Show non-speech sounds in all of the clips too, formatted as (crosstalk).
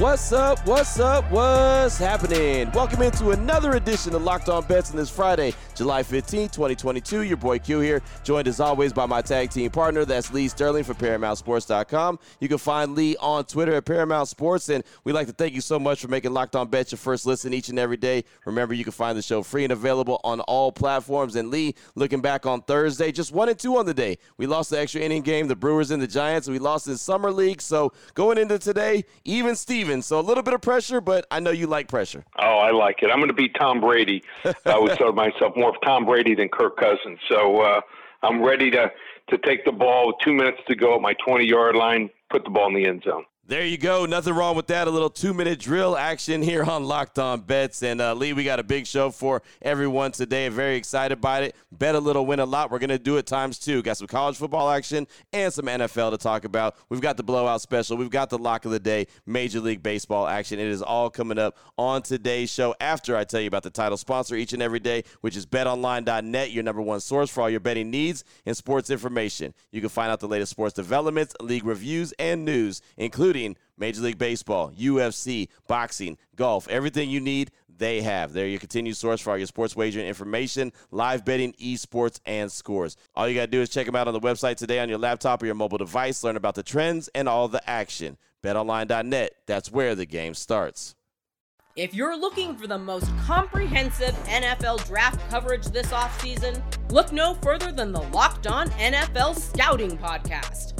What's up? What's up? What's happening? Welcome into another edition of Locked On Bets on this Friday, July 15, 2022. Your boy Q here, joined as always by my tag team partner. That's Lee Sterling from ParamountSports.com. You can find Lee on Twitter at Paramount Sports. And we'd like to thank you so much for making Locked On Bets your first listen each and every day. Remember, you can find the show free and available on all platforms. And Lee, looking back on Thursday, just one and two on the day. We lost the extra inning game, the Brewers and the Giants. And we lost in Summer League. So going into today, even Steven so a little bit of pressure, but I know you like pressure. Oh, I like it. I'm going to be Tom Brady. I would (laughs) tell myself more of Tom Brady than Kirk Cousins. So uh, I'm ready to to take the ball with two minutes to go at my 20 yard line, put the ball in the end zone. There you go. Nothing wrong with that. A little two minute drill action here on Locked On Bets. And uh, Lee, we got a big show for everyone today. Very excited about it. Bet a little, win a lot. We're going to do it times two. Got some college football action and some NFL to talk about. We've got the blowout special. We've got the lock of the day, Major League Baseball action. It is all coming up on today's show after I tell you about the title sponsor each and every day, which is betonline.net, your number one source for all your betting needs and sports information. You can find out the latest sports developments, league reviews, and news, including Major League Baseball, UFC, boxing, golf, everything you need, they have. They're your continued source for all your sports wagering information, live betting, esports, and scores. All you got to do is check them out on the website today on your laptop or your mobile device, learn about the trends and all the action. BetOnline.net, that's where the game starts. If you're looking for the most comprehensive NFL draft coverage this offseason, look no further than the Locked On NFL Scouting Podcast.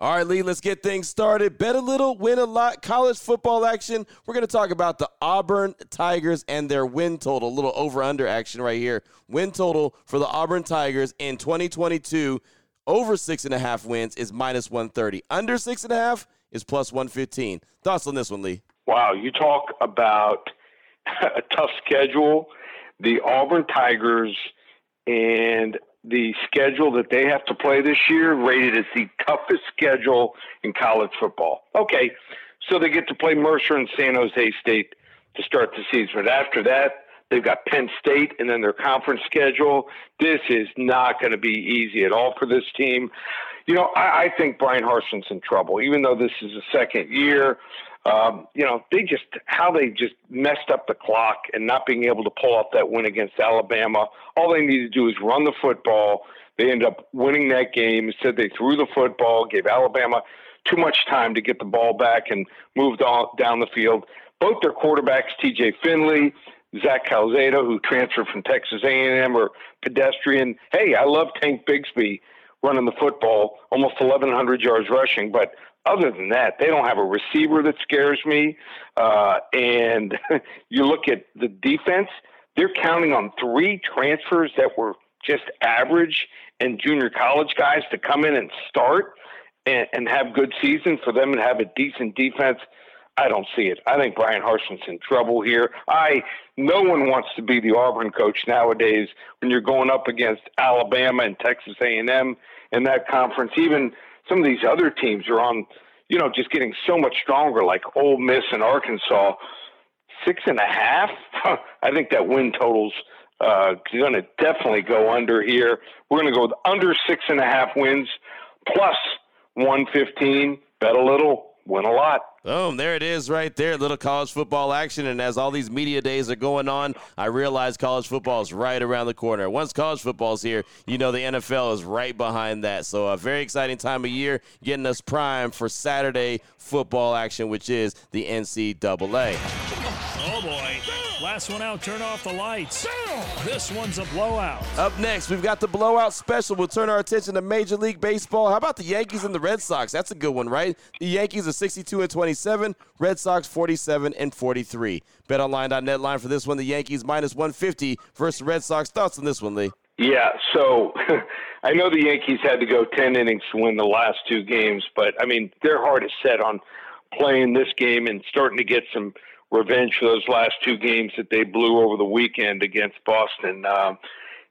All right, Lee, let's get things started. Bet a little, win a lot. College football action. We're going to talk about the Auburn Tigers and their win total. A little over under action right here. Win total for the Auburn Tigers in 2022 over six and a half wins is minus 130. Under six and a half is plus 115. Thoughts on this one, Lee? Wow, you talk about (laughs) a tough schedule. The Auburn Tigers and the schedule that they have to play this year rated as the toughest schedule in college football. Okay, so they get to play Mercer and San Jose State to start the season. But after that, they've got Penn State and then their conference schedule. This is not going to be easy at all for this team. You know, I, I think Bryan Harsin's in trouble, even though this is the second year. Um, you know, they just how they just messed up the clock and not being able to pull off that win against Alabama. All they need to do is run the football. They end up winning that game. Instead, they threw the football, gave Alabama too much time to get the ball back, and moved on down the field. Both their quarterbacks, T.J. Finley, Zach Calzada, who transferred from Texas A&M, or pedestrian. Hey, I love Tank Bigsby running the football, almost 1,100 yards rushing, but other than that, they don't have a receiver that scares me. Uh, and (laughs) you look at the defense, they're counting on three transfers that were just average and junior college guys to come in and start and, and have good seasons for them and have a decent defense. I don't see it. I think Bryan Harsin's in trouble here. I no one wants to be the Auburn coach nowadays when you're going up against Alabama and Texas A&M in that conference. Even some of these other teams are on, you know, just getting so much stronger, like Ole Miss and Arkansas. Six and a half. (laughs) I think that win totals uh, going to definitely go under here. We're going to go under six and a half wins plus 115. Bet a little, win a lot. Boom, there it is right there. Little college football action. And as all these media days are going on, I realize college football is right around the corner. Once college football is here, you know the NFL is right behind that. So a very exciting time of year, getting us primed for Saturday football action, which is the NCAA. Oh boy. Last one out, turn off the lights. This one's a blowout. Up next, we've got the blowout special. We'll turn our attention to Major League Baseball. How about the Yankees and the Red Sox? That's a good one, right? The Yankees are 62 and 27, Red Sox 47 and 43. BetOnline.net line for this one: the Yankees minus 150 versus Red Sox. Thoughts on this one, Lee? Yeah, so (laughs) I know the Yankees had to go 10 innings to win the last two games, but I mean, their heart is set on playing this game and starting to get some revenge for those last two games that they blew over the weekend against Boston. Um,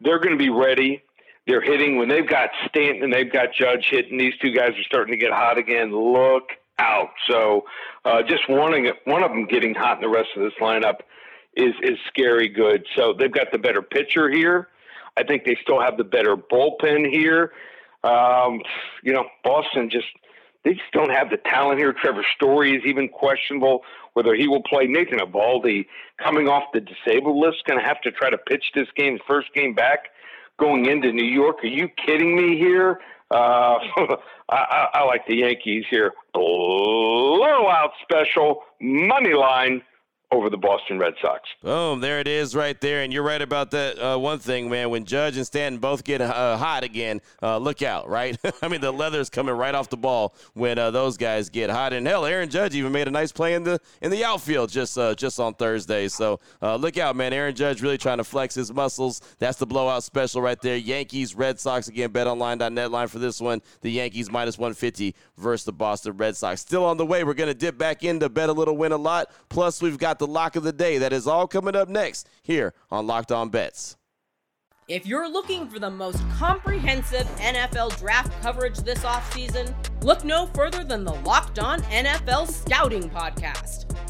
they're going to be ready. They're hitting when they've got Stanton and they've got Judge hitting. These two guys are starting to get hot again. Look out! So uh, just wanting one of them getting hot, and the rest of this lineup is is scary good. So they've got the better pitcher here. I think they still have the better bullpen here. Um, you know, Boston just they just don't have the talent here. Trevor Story is even questionable whether he will play. Nathan Eovaldi coming off the disabled list, going to have to try to pitch this game, first game back, going into New York. Are you kidding me here? Uh, (laughs) I, I, like the Yankees here. Blowout special money line over the Boston Red Sox. Boom, there it is right there. And you're right about that uh, one thing, man. When Judge and Stanton both get uh, hot again, uh, look out, right? (laughs) I mean, the leather's coming right off the ball when uh, those guys get hot. And hell, Aaron Judge even made a nice play in the in the outfield just uh, just on Thursday. So uh, look out, man. Aaron Judge really trying to flex his muscles. That's the blowout special right there. Yankees, Red Sox again. BetOnline.net line for this one. The Yankees minus 150 versus the Boston Red Sox. Still on the way. We're gonna dip back into bet a little, win a lot. Plus, we've got the lock of the day. That is all coming up next here on Locked On Bets. If you're looking for the most comprehensive NFL draft coverage this offseason, look no further than the Locked On NFL Scouting Podcast.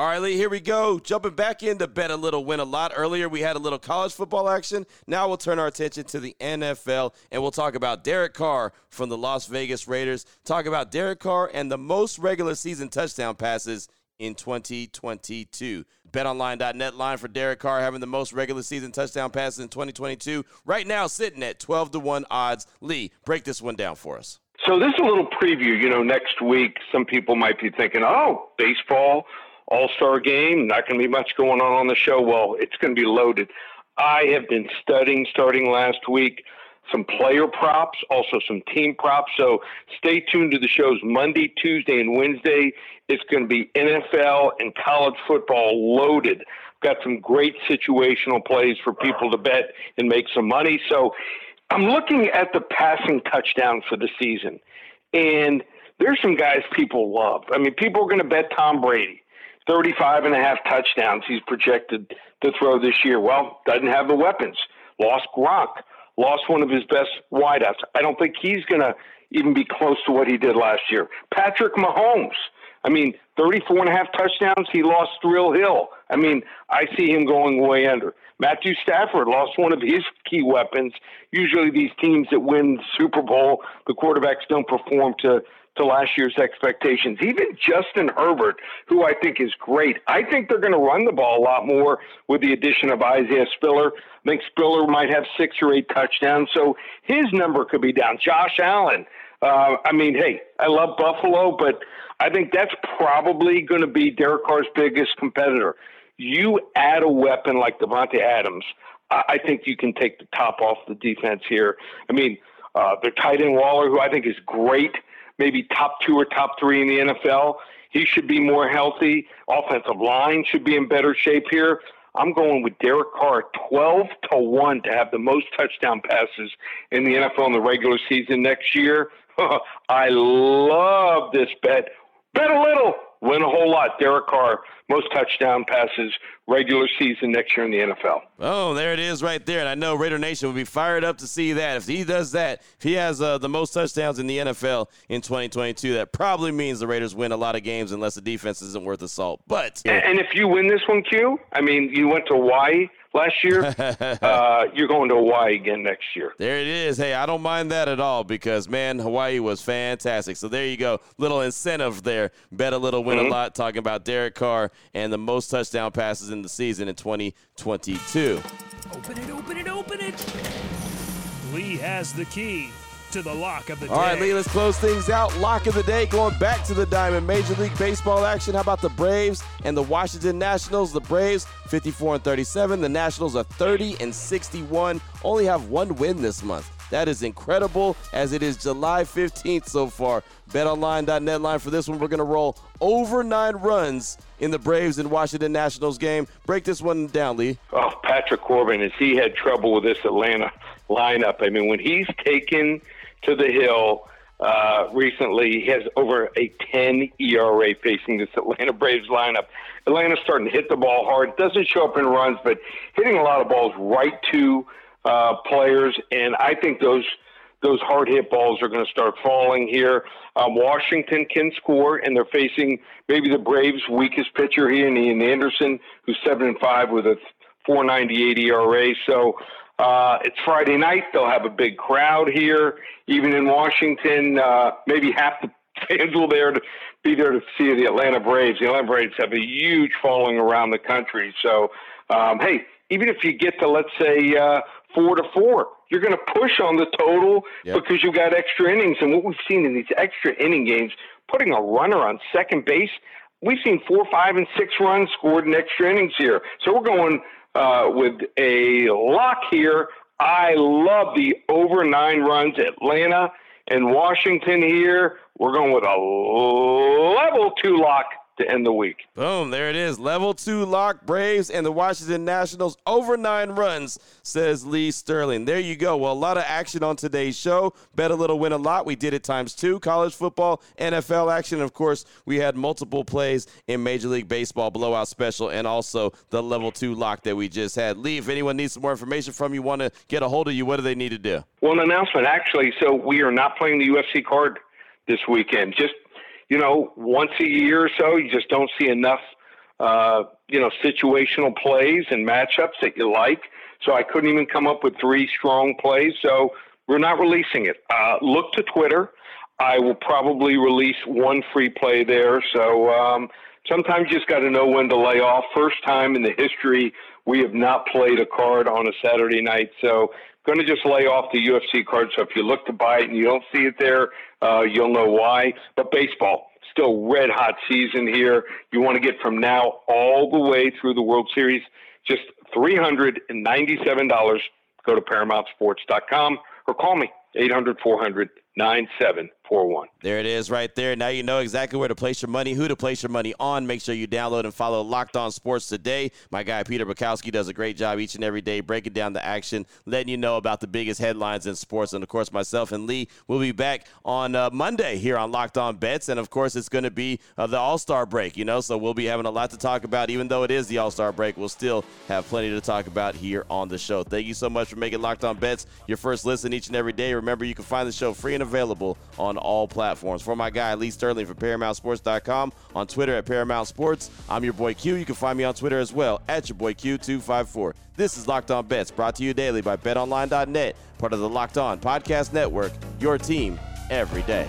All right, Lee, here we go. Jumping back into bet a little, win a lot. Earlier, we had a little college football action. Now we'll turn our attention to the NFL and we'll talk about Derek Carr from the Las Vegas Raiders. Talk about Derek Carr and the most regular season touchdown passes in 2022. BetOnline.net line for Derek Carr having the most regular season touchdown passes in 2022. Right now, sitting at 12 to 1 odds. Lee, break this one down for us. So, this is a little preview. You know, next week, some people might be thinking, oh, baseball all Star game. Not going to be much going on on the show. Well, it's going to be loaded. I have been studying starting last week some player props, also some team props. So stay tuned to the shows Monday, Tuesday, and Wednesday. It's going to be NFL and college football loaded. Got some great situational plays for people to bet and make some money. So I'm looking at the passing touchdown for the season. And there's some guys people love. I mean, people are going to bet Tom Brady. 35 and a half touchdowns he's projected to throw this year. Well, doesn't have the weapons. Lost Gronk. Lost one of his best wideouts. I don't think he's going to even be close to what he did last year. Patrick Mahomes. I mean, 34 and a half touchdowns. He lost Thrill Hill. I mean, I see him going way under. Matthew Stafford lost one of his key weapons. Usually, these teams that win Super Bowl, the quarterbacks don't perform to to last year's expectations. Even Justin Herbert, who I think is great, I think they're going to run the ball a lot more with the addition of Isaiah Spiller. I think Spiller might have six or eight touchdowns, so his number could be down. Josh Allen. Uh, I mean, hey, I love Buffalo, but I think that's probably going to be Derek Carr's biggest competitor. You add a weapon like Davante Adams, I think you can take the top off the defense here. I mean, uh, their tight end Waller, who I think is great maybe top two or top three in the NFL. He should be more healthy. Offensive line should be in better shape here. I'm going with Derek Carr, 12 to 1 to have the most touchdown passes in the NFL in the regular season next year. (laughs) I love this bet. Bet a little, win a whole lot. Derek Carr, most touchdown passes regular season next year in the NFL. Oh, there it is right there. And I know Raider Nation will be fired up to see that. If he does that, if he has uh, the most touchdowns in the NFL in 2022, that probably means the Raiders win a lot of games unless the defense isn't worth a salt. But. And, and if you win this one, Q, I mean, you went to Hawaii last year. (laughs) uh, you're going to Hawaii again next year. There it is. Hey, I don't mind that at all because, man, Hawaii was fantastic. So there you go. Little incentive there. Bet a little, win mm-hmm. a lot. Talking about Derek Carr and the most touchdown passes in the season in 2022. Open it, open it, open it. Lee has the key to the lock of the day. All right, Lee, let's close things out. Lock of the day, going back to the diamond. Major League Baseball action. How about the Braves and the Washington Nationals? The Braves 54 and 37. The Nationals are 30 and 61. Only have one win this month. That is incredible as it is July 15th so far. BetOnline.net line for this one. We're going to roll over nine runs in the Braves and Washington Nationals game. Break this one down, Lee. Oh, Patrick Corbin, has he had trouble with this Atlanta lineup? I mean, when he's taken – to the hill uh, recently. He has over a 10 ERA facing this Atlanta Braves lineup. Atlanta's starting to hit the ball hard. Doesn't show up in runs, but hitting a lot of balls right to uh, players, and I think those those hard hit balls are going to start falling here. Um, Washington can score, and they're facing maybe the Braves' weakest pitcher here, Ian Anderson, who's seven and five with a 4.98 ERA. So uh, it's Friday night. They'll have a big crowd here, even in Washington. Uh, maybe half the (laughs) fans will there to be there to see the Atlanta Braves. The Atlanta Braves have a huge following around the country. So, um, hey, even if you get to let's say uh, four to four, you're going to push on the total yep. because you've got extra innings. And what we've seen in these extra inning games, putting a runner on second base, we've seen four, five, and six runs scored in extra innings here. So we're going uh, with a lock here. I love the over nine runs. Atlanta and Washington here. We're going with a level two lock to end the week. Boom, there it is. Level two lock Braves and the Washington Nationals over nine runs, says Lee Sterling. There you go. Well, a lot of action on today's show. Bet a little, win a lot. We did it times two. College football, NFL action. Of course, we had multiple plays in Major League Baseball blowout special and also the level two lock that we just had. Lee, if anyone needs some more information from you, want to get a hold of you, what do they need to do? Well, an announcement actually. So we are not playing the UFC card this weekend. Just you know, once a year or so, you just don't see enough, uh, you know, situational plays and matchups that you like. So I couldn't even come up with three strong plays. So we're not releasing it. Uh, look to Twitter. I will probably release one free play there. So um, sometimes you just got to know when to lay off. First time in the history we have not played a card on a Saturday night. So going to just lay off the UFC card. So if you look to buy it and you don't see it there, uh, you'll know why. But baseball, still red hot season here. You want to get from now all the way through the World Series, just $397. Go to ParamountSports.com or call me, 800 400 9741. There it is right there. Now you know exactly where to place your money, who to place your money on. Make sure you download and follow Locked On Sports today. My guy Peter Bukowski does a great job each and every day breaking down the action, letting you know about the biggest headlines in sports. And of course, myself and Lee will be back on uh, Monday here on Locked On Bets. And of course, it's going to be uh, the All Star break, you know, so we'll be having a lot to talk about. Even though it is the All Star break, we'll still have plenty to talk about here on the show. Thank you so much for making Locked On Bets your first listen each and every day. Remember, you can find the show free and available on all platforms. For my guy, Lee Sterling from ParamountSports.com, on Twitter at Paramount Sports. I'm your boy Q. You can find me on Twitter as well, at your boy Q254. This is Locked On Bets, brought to you daily by BetOnline.net, part of the Locked On Podcast Network, your team every day.